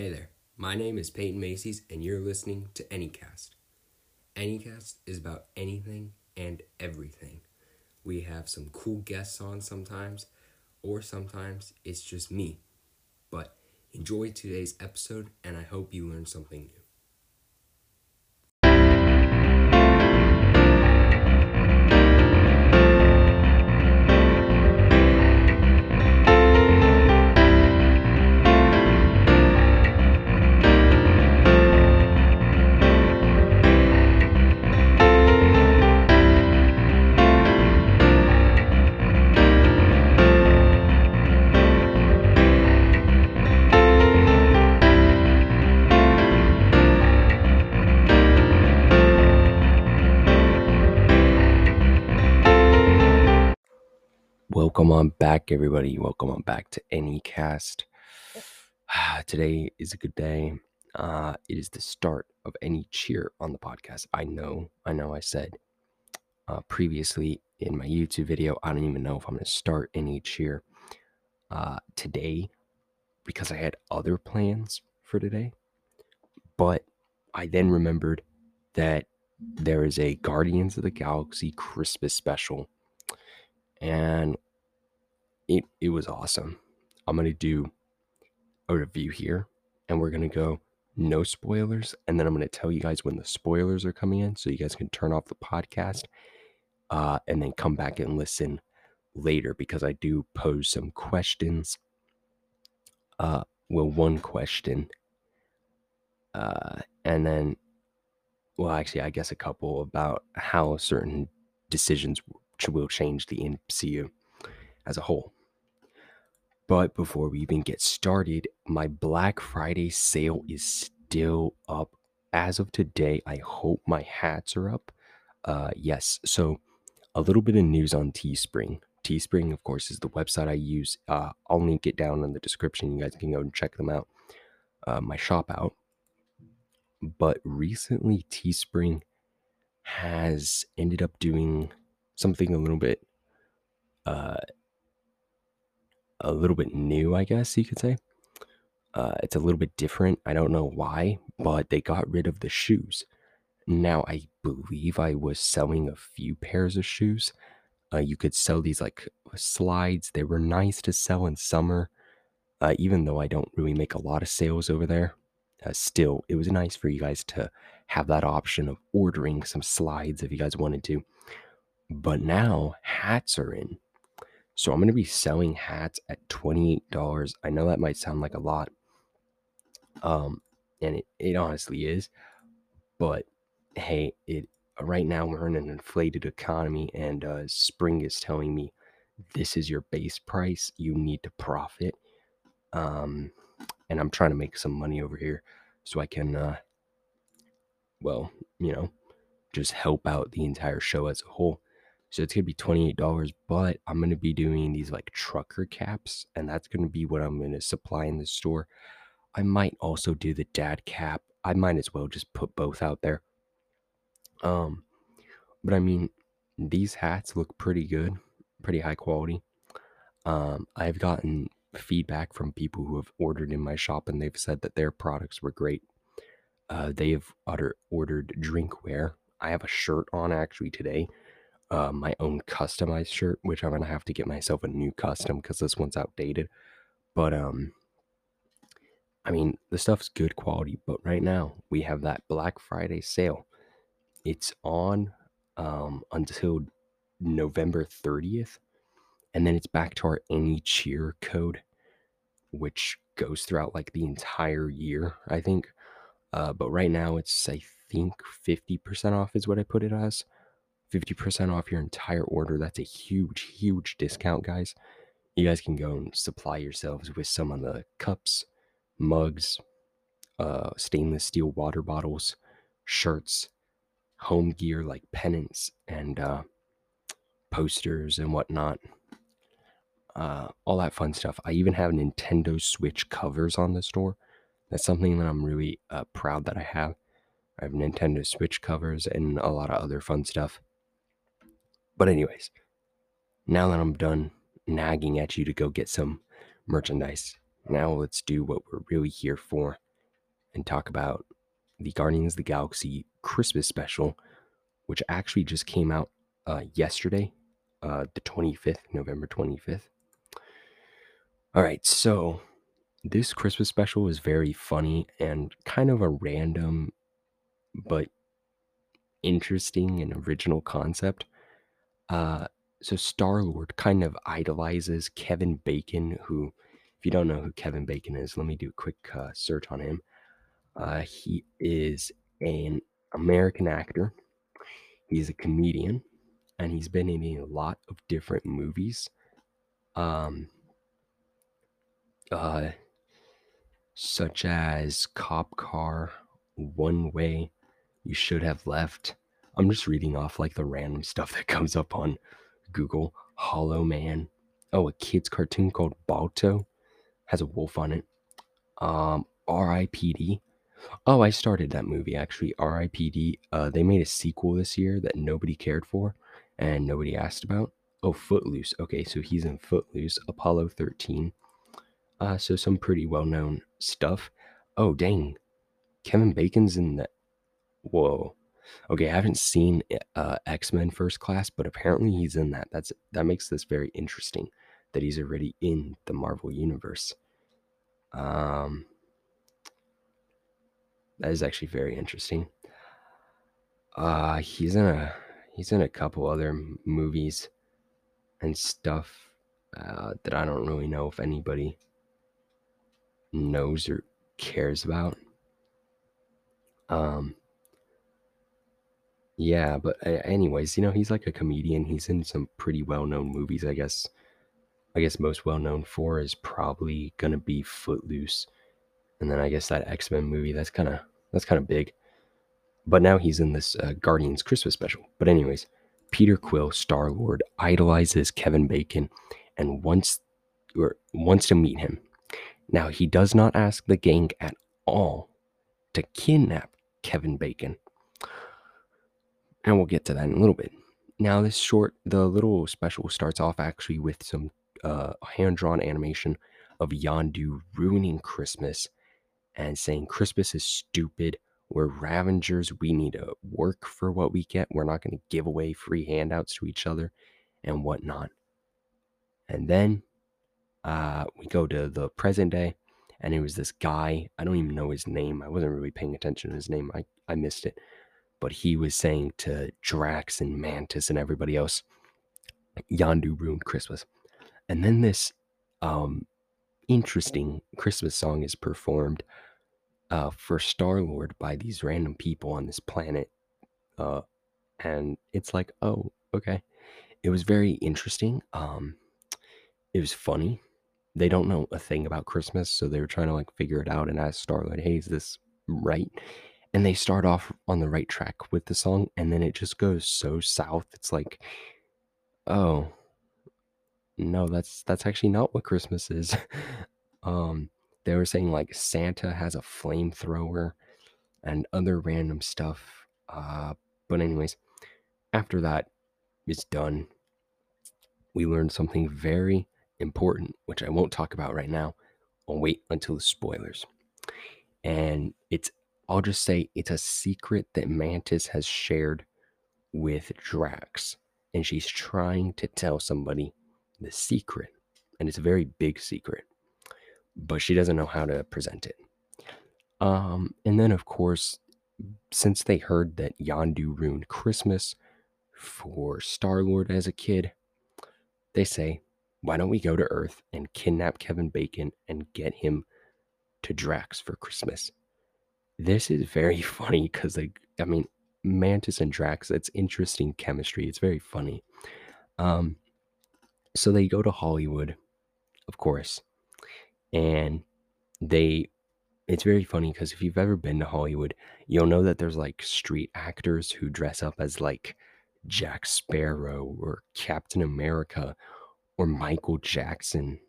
Hey there, my name is Peyton Macy's, and you're listening to Anycast. Anycast is about anything and everything. We have some cool guests on sometimes, or sometimes it's just me. But enjoy today's episode, and I hope you learn something new. Welcome on back, everybody. Welcome on back to Anycast. Today is a good day. Uh, it is the start of AnyCheer on the podcast. I know, I know. I said uh, previously in my YouTube video, I don't even know if I'm going to start AnyCheer uh, today because I had other plans for today. But I then remembered that there is a Guardians of the Galaxy Christmas special and it it was awesome. I'm gonna do a review here, and we're gonna go no spoilers, and then I'm gonna tell you guys when the spoilers are coming in, so you guys can turn off the podcast, uh, and then come back and listen later because I do pose some questions. Uh, well, one question, uh, and then, well, actually, I guess a couple about how certain decisions will change the MCU as a whole. But before we even get started, my Black Friday sale is still up. As of today, I hope my hats are up. Uh, yes, so a little bit of news on Teespring. Teespring, of course, is the website I use. Uh, I'll link it down in the description. You guys can go and check them out. Uh, my shop out. But recently, Teespring has ended up doing something a little bit uh a little bit new, I guess you could say. Uh, it's a little bit different. I don't know why, but they got rid of the shoes. Now, I believe I was selling a few pairs of shoes. Uh, you could sell these like slides. They were nice to sell in summer, uh, even though I don't really make a lot of sales over there. Uh, still, it was nice for you guys to have that option of ordering some slides if you guys wanted to. But now hats are in. So I'm going to be selling hats at $28. I know that might sound like a lot. Um, and it, it honestly is. But hey, it right now we're in an inflated economy and uh, spring is telling me this is your base price. You need to profit. Um, and I'm trying to make some money over here so I can, uh, well, you know, just help out the entire show as a whole. So it's gonna be $28, but I'm gonna be doing these like trucker caps, and that's gonna be what I'm gonna supply in the store. I might also do the dad cap. I might as well just put both out there. Um, but I mean, these hats look pretty good, pretty high quality. Um, I've gotten feedback from people who have ordered in my shop, and they've said that their products were great. Uh, they have order, ordered drinkware. I have a shirt on actually today uh, my own customized shirt, which I'm gonna have to get myself a new custom because this one's outdated. But um, I mean the stuff's good quality. But right now we have that Black Friday sale. It's on um, until November 30th, and then it's back to our AnyCheer code, which goes throughout like the entire year. I think. Uh, but right now it's I think 50% off is what I put it as. 50% off your entire order. That's a huge, huge discount, guys. You guys can go and supply yourselves with some of the cups, mugs, uh, stainless steel water bottles, shirts, home gear like pennants and uh, posters and whatnot. Uh, all that fun stuff. I even have Nintendo Switch covers on the store. That's something that I'm really uh, proud that I have. I have Nintendo Switch covers and a lot of other fun stuff. But, anyways, now that I'm done nagging at you to go get some merchandise, now let's do what we're really here for and talk about the Guardians of the Galaxy Christmas special, which actually just came out uh, yesterday, uh, the 25th, November 25th. All right, so this Christmas special is very funny and kind of a random but interesting and original concept. Uh, so Star Lord kind of idolizes Kevin Bacon, who, if you don't know who Kevin Bacon is, let me do a quick uh, search on him. Uh, he is an American actor. He's a comedian, and he's been in a lot of different movies. Um, uh, such as Cop Car, One Way, You Should Have Left. I'm just reading off like the random stuff that comes up on Google. Hollow Man. Oh, a kid's cartoon called Balto has a wolf on it. Um, R.I.P.D. Oh, I started that movie actually. R.I.P.D. Uh, they made a sequel this year that nobody cared for and nobody asked about. Oh, Footloose. Okay, so he's in Footloose. Apollo 13. Uh, so some pretty well known stuff. Oh, dang. Kevin Bacon's in that. Whoa. Okay, I haven't seen uh, X Men First Class, but apparently he's in that. That's that makes this very interesting that he's already in the Marvel universe. Um, that is actually very interesting. Uh, he's in a he's in a couple other movies and stuff uh, that I don't really know if anybody knows or cares about. Um, yeah, but anyways, you know, he's like a comedian. He's in some pretty well-known movies, I guess. I guess most well-known for is probably gonna be Footloose, and then I guess that X-Men movie. That's kind of that's kind of big. But now he's in this uh, Guardians Christmas special. But anyways, Peter Quill, Star Lord, idolizes Kevin Bacon, and wants or wants to meet him. Now, he does not ask the gang at all to kidnap Kevin Bacon. And we'll get to that in a little bit. Now, this short, the little special starts off actually with some uh, hand drawn animation of Yondu ruining Christmas and saying Christmas is stupid. We're Ravagers. We need to work for what we get. We're not going to give away free handouts to each other and whatnot. And then uh, we go to the present day, and it was this guy. I don't even know his name. I wasn't really paying attention to his name. I, I missed it. But he was saying to Drax and Mantis and everybody else, Yondu ruined Christmas. And then this um, interesting Christmas song is performed uh, for Star Lord by these random people on this planet. Uh, and it's like, oh, okay. It was very interesting. Um, it was funny they don't know a thing about Christmas, so they were trying to like figure it out and ask Star Lord, "Hey, is this right?" And they start off on the right track with the song, and then it just goes so south. It's like, oh, no, that's that's actually not what Christmas is. um, they were saying like Santa has a flamethrower and other random stuff. Uh, but anyways, after that it's done, we learned something very important, which I won't talk about right now. I'll wait until the spoilers. And it's, I'll just say it's a secret that Mantis has shared with Drax. And she's trying to tell somebody the secret. And it's a very big secret, but she doesn't know how to present it. Um, and then, of course, since they heard that Yondu ruined Christmas for Star Lord as a kid, they say, why don't we go to Earth and kidnap Kevin Bacon and get him to Drax for Christmas? This is very funny because, like, I mean, Mantis and Drax, it's interesting chemistry. It's very funny. Um, so they go to Hollywood, of course, and they. It's very funny because if you've ever been to Hollywood, you'll know that there's like street actors who dress up as like Jack Sparrow or Captain America or Michael Jackson.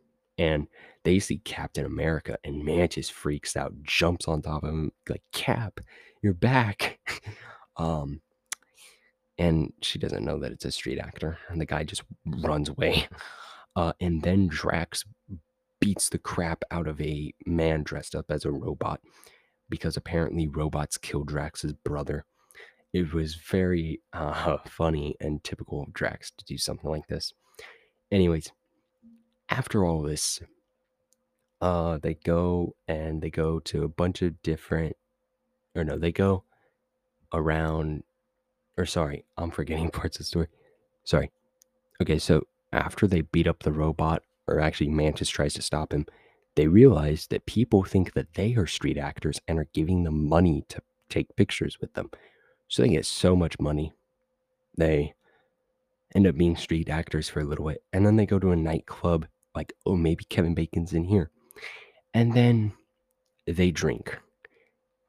And they see Captain America and Mantis freaks out, jumps on top of him, like, Cap, you're back. um, and she doesn't know that it's a street actor. And the guy just runs away. Uh, and then Drax beats the crap out of a man dressed up as a robot. because apparently robots killed Drax's brother. It was very uh, funny and typical of Drax to do something like this. Anyways, after all this, uh, they go and they go to a bunch of different, or no, they go around, or sorry, I'm forgetting parts of the story. Sorry. Okay, so after they beat up the robot, or actually Mantis tries to stop him, they realize that people think that they are street actors and are giving them money to take pictures with them. So they get so much money. They end up being street actors for a little bit. And then they go to a nightclub, like, oh, maybe Kevin Bacon's in here. And then they drink.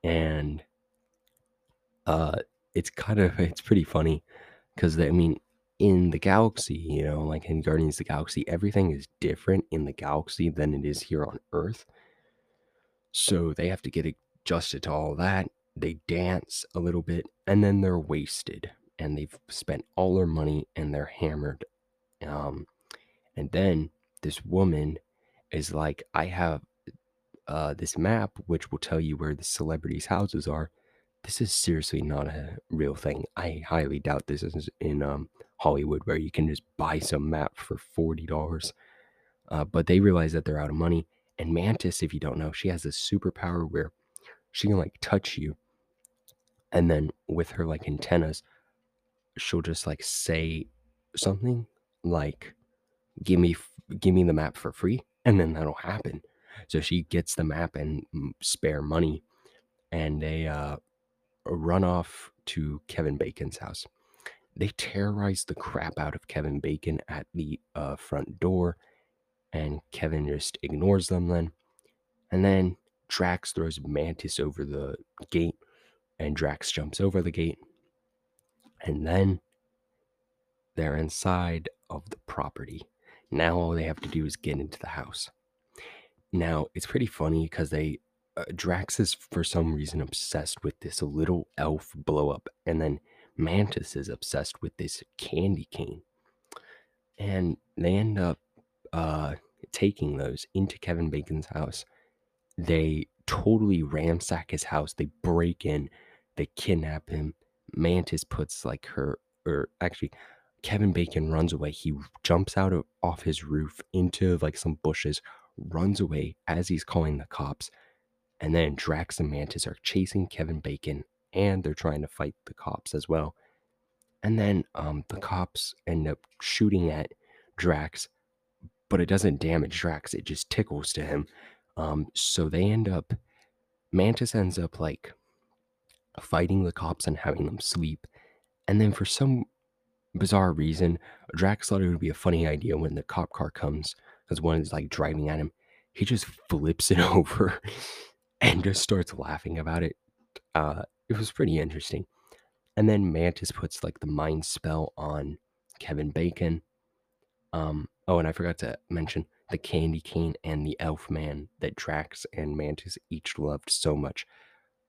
And uh it's kind of it's pretty funny because I mean in the galaxy, you know, like in Guardians of the Galaxy, everything is different in the galaxy than it is here on Earth. So they have to get adjusted to all that. They dance a little bit and then they're wasted and they've spent all their money and they're hammered. Um, and then this woman is like, I have uh, this map which will tell you where the celebrities' houses are. This is seriously not a real thing. I highly doubt this is in um, Hollywood where you can just buy some map for forty dollars. Uh, but they realize that they're out of money. And Mantis, if you don't know, she has a superpower where she can like touch you, and then with her like antennas, she'll just like say something like, "Give me, give me the map for free," and then that'll happen. So she gets the map and spare money, and they uh, run off to Kevin Bacon's house. They terrorize the crap out of Kevin Bacon at the uh, front door, and Kevin just ignores them then. And then Drax throws Mantis over the gate, and Drax jumps over the gate. And then they're inside of the property. Now all they have to do is get into the house. Now it's pretty funny because they uh, Drax is for some reason obsessed with this little elf blow up, and then Mantis is obsessed with this candy cane. And they end up uh, taking those into Kevin Bacon's house. They totally ransack his house. They break in, they kidnap him. Mantis puts like her, or actually, Kevin Bacon runs away. He jumps out of off his roof into like some bushes, runs away as he's calling the cops. And then Drax and Mantis are chasing Kevin Bacon and they're trying to fight the cops as well. And then um, the cops end up shooting at Drax, but it doesn't damage Drax, it just tickles to him. Um, so they end up, Mantis ends up like fighting the cops and having them sleep. And then for some bizarre reason, Drax thought it would be a funny idea when the cop car comes, as one is like driving at him. He just flips it over and just starts laughing about it. Uh, it was pretty interesting. And then Mantis puts like the mind spell on Kevin Bacon. Um, oh, and I forgot to mention the candy cane and the elf man that Drax and Mantis each loved so much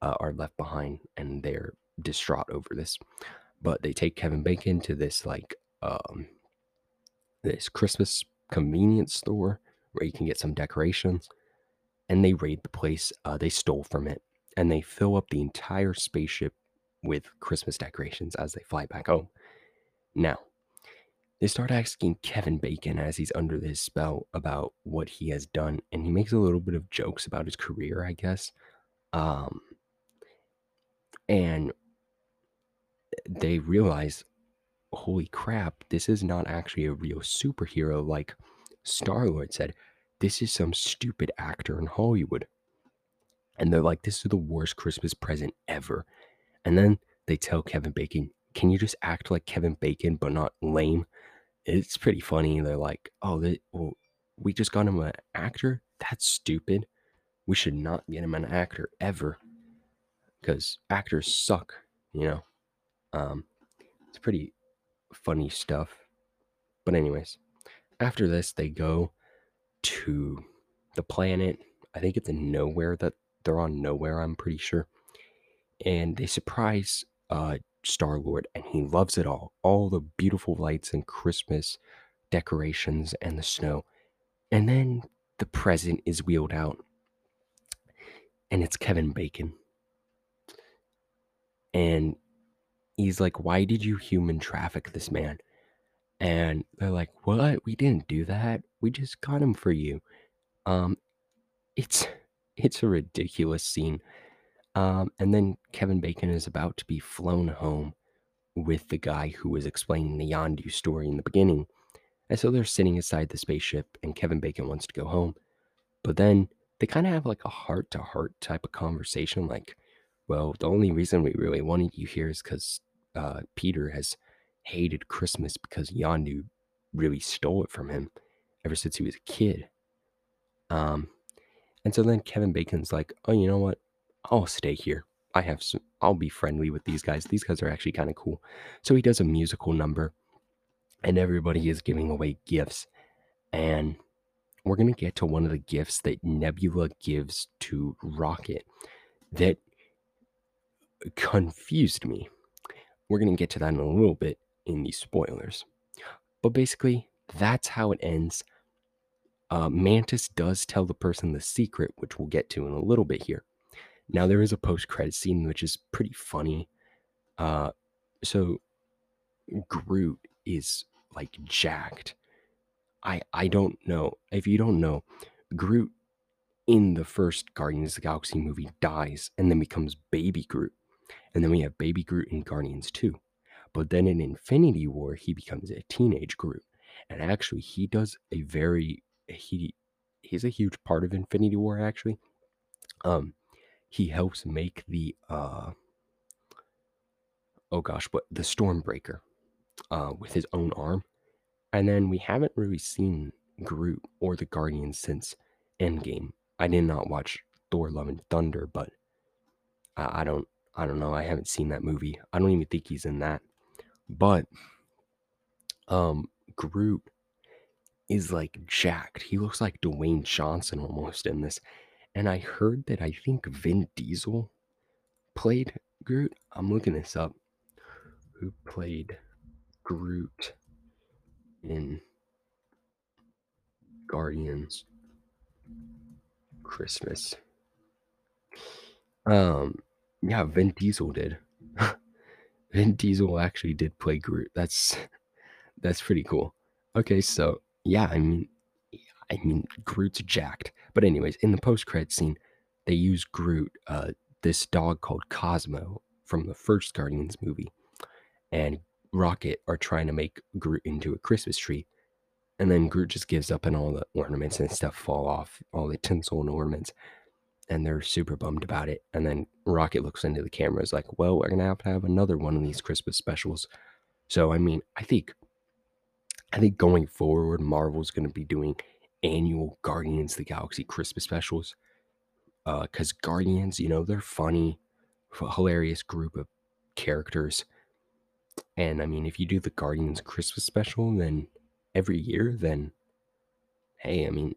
uh, are left behind and they're distraught over this. But they take Kevin Bacon to this like um, this Christmas convenience store where you can get some decorations and they raid the place uh, they stole from it and they fill up the entire spaceship with Christmas decorations as they fly back home. Now, they start asking Kevin Bacon as he's under this spell about what he has done, and he makes a little bit of jokes about his career, I guess. Um, and they realize, holy crap, this is not actually a real superhero like Star Lord said. This is some stupid actor in Hollywood. And they're like, this is the worst Christmas present ever. And then they tell Kevin Bacon, can you just act like Kevin Bacon but not lame? It's pretty funny. They're like, oh, they, well, we just got him an actor? That's stupid. We should not get him an actor ever because actors suck, you know? Um, it's pretty funny stuff. But, anyways, after this, they go to the planet. I think it's in Knowhere that they're on Knowhere, I'm pretty sure. And they surprise uh, Star Lord, and he loves it all. All the beautiful lights and Christmas decorations and the snow. And then the present is wheeled out, and it's Kevin Bacon. and he's like, "Why did you human traffic this man?" And they're like, "What? We didn't do that. We just got him for you." Um, it's it's a ridiculous scene. Um, and then Kevin Bacon is about to be flown home with the guy who was explaining the Yondu story in the beginning. And so they're sitting inside the spaceship, and Kevin Bacon wants to go home. But then they kind of have like a heart to heart type of conversation like, well, the only reason we really wanted you here is because uh, Peter has hated Christmas because Yondu really stole it from him ever since he was a kid. Um, and so then Kevin Bacon's like, oh, you know what? I'll stay here. I have some, I'll be friendly with these guys. These guys are actually kind of cool. So he does a musical number and everybody is giving away gifts. And we're going to get to one of the gifts that Nebula gives to Rocket that confused me. We're going to get to that in a little bit in the spoilers. But basically, that's how it ends. Uh, Mantis does tell the person the secret, which we'll get to in a little bit here. Now, there is a post credit scene which is pretty funny. Uh, so, Groot is like jacked. I I don't know. If you don't know, Groot in the first Guardians of the Galaxy movie dies and then becomes Baby Groot. And then we have Baby Groot in Guardians 2. But then in Infinity War, he becomes a teenage Groot. And actually, he does a very he he's a huge part of Infinity War actually. Um he helps make the uh oh gosh, what the Stormbreaker uh with his own arm. And then we haven't really seen Groot or the Guardians since Endgame. I did not watch Thor Love and Thunder, but I, I don't I don't know. I haven't seen that movie. I don't even think he's in that. But um Groot is like jacked. He looks like Dwayne Johnson almost in this. And I heard that I think Vin Diesel played Groot. I'm looking this up. Who played Groot in Guardians Christmas? Um, yeah, Vin Diesel did. Vin Diesel actually did play Groot. That's that's pretty cool. Okay, so yeah, I mean, I mean Groot's jacked. But anyways, in the post credit scene, they use Groot, uh, this dog called Cosmo from the first Guardians movie, and Rocket are trying to make Groot into a Christmas tree. And then Groot just gives up, and all the ornaments and stuff fall off, all the tinsel and ornaments and they're super bummed about it. And then Rocket looks into the camera, is like, "Well, we're gonna have to have another one of these Christmas specials." So, I mean, I think, I think going forward, Marvel's gonna be doing annual Guardians of the Galaxy Christmas specials, because uh, Guardians, you know, they're funny, hilarious group of characters, and I mean, if you do the Guardians Christmas special, then every year, then hey, I mean,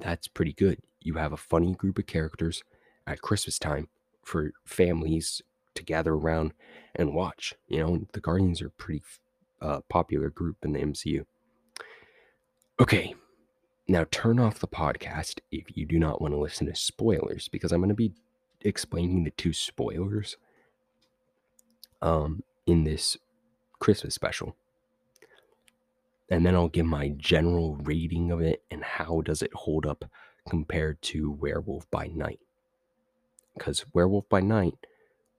that's pretty good you have a funny group of characters at Christmas time for families to gather around and watch. You know, the Guardians are a pretty uh, popular group in the MCU. Okay, now turn off the podcast if you do not want to listen to spoilers because I'm going to be explaining the two spoilers um, in this Christmas special. And then I'll give my general rating of it and how does it hold up compared to Werewolf by Night. Because Werewolf by Night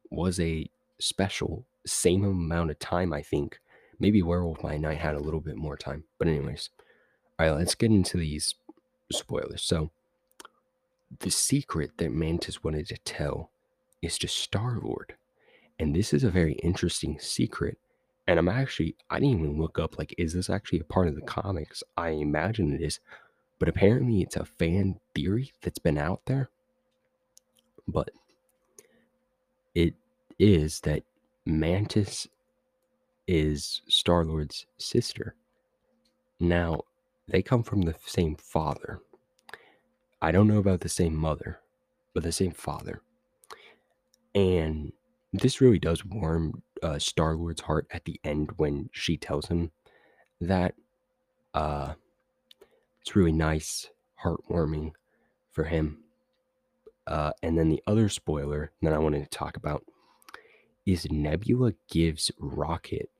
was a special, same amount of time, I think. Maybe Werewolf by Night had a little bit more time. But, anyways, all right, let's get into these spoilers. So, the secret that Mantis wanted to tell is to Star Lord. And this is a very interesting secret. And I'm actually, I didn't even look up, like, is this actually a part of the comics? I imagine it is but apparently it's a fan theory that's been out there. But it is that Mantis is Star Lord's sister. Now, they come from the same father. I don't know about the same mother, but the same father. And this really does warm uh, Star Lord's heart at the end when she tells him that uh, it's really nice, heartwarming for him. Uh, and then the other spoiler that I wanted to talk about is Nebula gives Rocket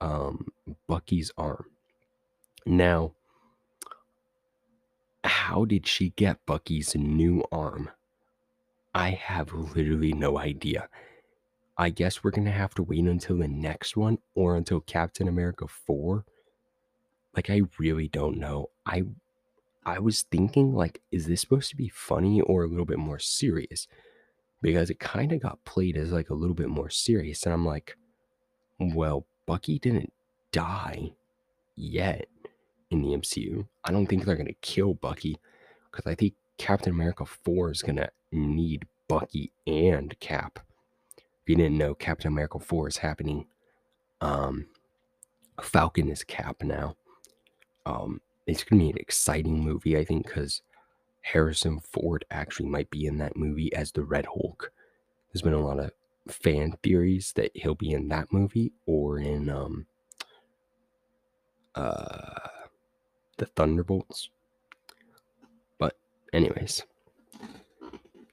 um, Bucky's arm. Now, how did she get Bucky's new arm? I have literally no idea. I guess we're going to have to wait until the next one or until Captain America 4. Like I really don't know. I I was thinking like is this supposed to be funny or a little bit more serious? Because it kind of got played as like a little bit more serious and I'm like well, Bucky didn't die yet in the MCU. I don't think they're going to kill Bucky because I think Captain America 4 is going to need Bucky and Cap. If you didn't know, Captain America 4 is happening. Um, Falcon is Cap now. Um, it's going to be an exciting movie, I think, because Harrison Ford actually might be in that movie as the Red Hulk. There's been a lot of fan theories that he'll be in that movie or in um uh the Thunderbolts. But anyways,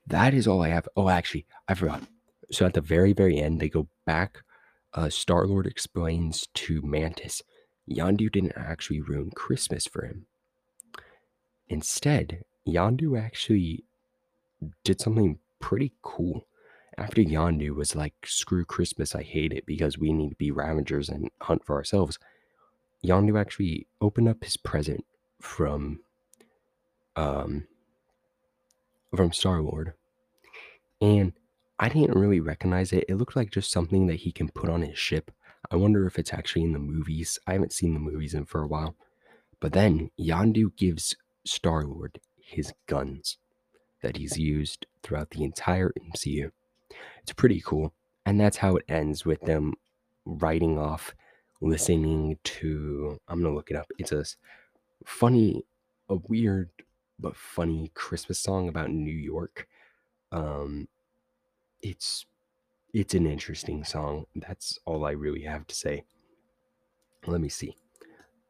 that is all I have. Oh, actually, I forgot. So at the very, very end, they go back. Uh, Star Lord explains to Mantis, Yondu didn't actually ruin Christmas for him. Instead, Yondu actually did something pretty cool. After Yondu was like, screw Christmas, I hate it because we need to be Ravagers and hunt for ourselves, Yondu actually opened up his present from um from Star Lord. And I didn't really recognize it. It looked like just something that he can put on his ship. I wonder if it's actually in the movies. I haven't seen the movies in for a while. But then Yondu gives Star Lord his guns that he's used throughout the entire MCU. It's pretty cool. And that's how it ends with them writing off, listening to, I'm to look it up. It's a funny, a weird but funny Christmas song about New York. Um, it's it's an interesting song. That's all I really have to say. Let me see.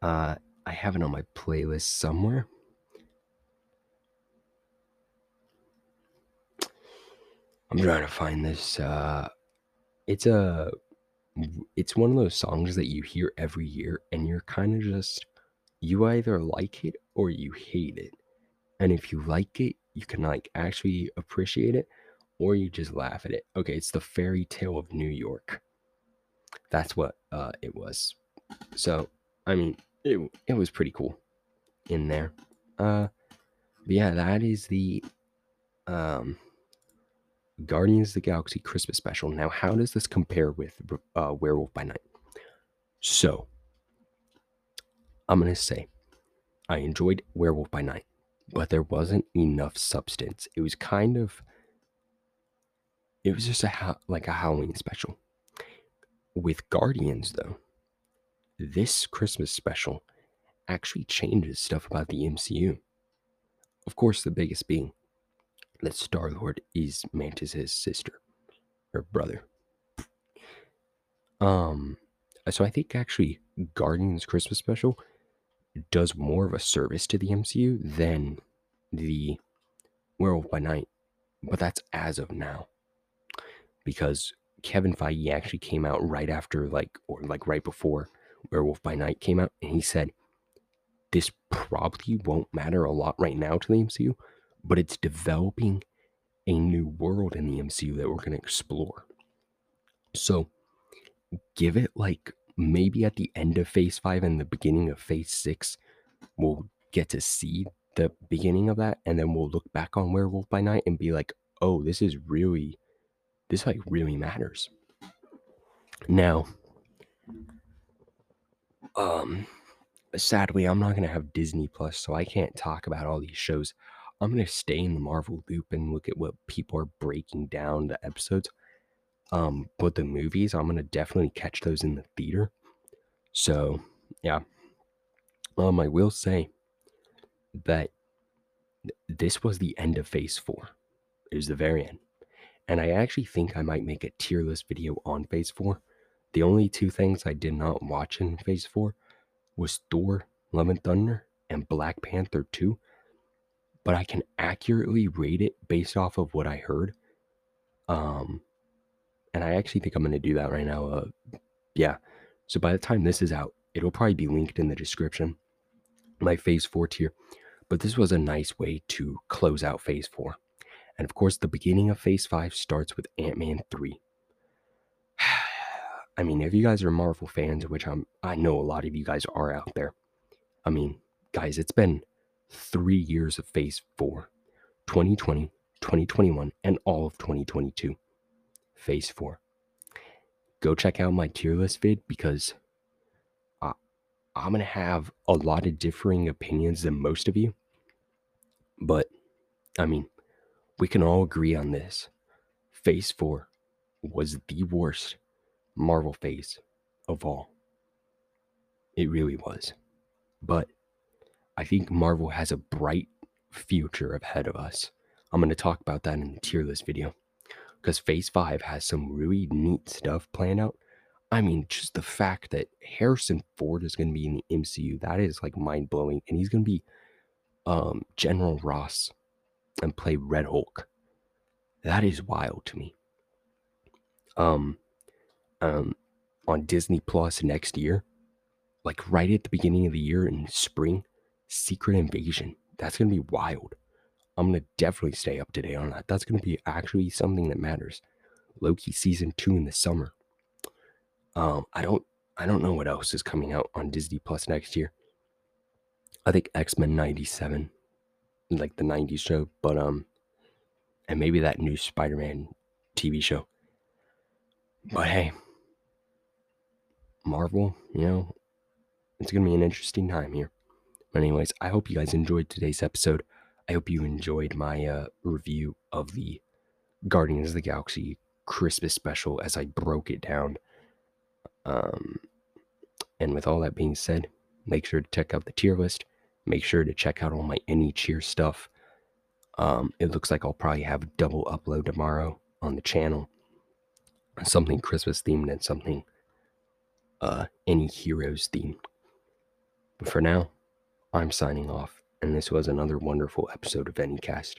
Uh, I have it on my playlist somewhere. I'm trying to find this. Uh, it's a it's one of those songs that you hear every year, and you're kind of just you either like it or you hate it. And if you like it, you can like actually appreciate it or you just laugh at it. Okay, it's the fairy tale of New York. That's what uh, it was. So, I mean, it, it was pretty cool in there. Uh, yeah, that is the um, Guardians of the Galaxy Christmas special. Now, how does this compare with uh, Werewolf by Night? So, I'm going to say I enjoyed Werewolf by Night but there wasn't enough substance. It was kind of it was just a like a Halloween special. With Guardians though, this Christmas special actually changes stuff about the MCU. Of course, the biggest being that Star Lord is Mantis's sister or brother. Um, so I think actually Guardians Christmas special does more of a service to the MCU than the Werewolf by Night, but that's as of now. Because Kevin Feige actually came out right after, like, or like right before Werewolf by Night came out, and he said, This probably won't matter a lot right now to the MCU, but it's developing a new world in the MCU that we're going to explore. So give it like maybe at the end of phase five and the beginning of phase six, we'll get to see the beginning of that. And then we'll look back on Werewolf by Night and be like, oh, this is really, this like really matters. Now, um, sadly, I'm not to have Disney Plus, so I can't talk about all these shows. I'm to stay in the Marvel loop and look at what people are breaking down the episodes. Um, but the movies, I'm gonna definitely catch those in the theater. So yeah. Um, I will say that this was the end of phase four. It was the very end. And I actually think I might make a tier list video on phase four. The only two things I did not watch in phase four was Thor, Love and Thunder, and Black Panther 2. But I can accurately rate it based off of what I heard. Um, and I actually think I'm going to do that right now. Uh, yeah. So by the time this is out, it'll probably be linked in the description. My phase four tier. But this was a nice way to close out phase four. And of course, the beginning of phase five starts with Ant Man 3. I mean, if you guys are Marvel fans, which I'm, I know a lot of you guys are out there. I mean, guys, it's been three years of phase four 2020, 2021, and all of 2022. Phase four. Go check out my tier list vid because I, I'm going to have a lot of differing opinions than most of you. But, I mean, we can all agree on this. Phase four was the worst Marvel phase of all. It really was. But I think Marvel has a bright future ahead of us. I'm going to talk about that in the tier list video because phase five has some really neat stuff planned out. I mean, just the fact that Harrison Ford is going to be in the MCU, that is like mind blowing. And he's going to be um, General Ross and play Red Hulk. That is wild to me. Um, um, on Disney Plus next year, like right at the beginning of the year in spring, Secret Invasion. That's gonna be wild. I'm gonna definitely stay up to date on that. That's gonna be actually something that matters. Loki season two in the summer. Um, I don't I don't know what else is coming out on Disney Plus next year. I think X Men '97, like the '90s show, but um, and maybe that new Spider Man TV show. But hey, Marvel, you know, it's going to be an interesting time here. But, anyways, I hope you guys enjoyed today's episode. I hope you enjoyed my uh, review of the Guardians of the Galaxy Christmas special as I broke it down. Um, and with all that being said, make sure to check out the tier list. Make sure to check out all my AnyCheer stuff. Um, it looks like I'll probably have a double upload tomorrow on the channel. Something Christmas themed and something uh, AnyHeroes themed. But for now, I'm signing off, and this was another wonderful episode of Anycast.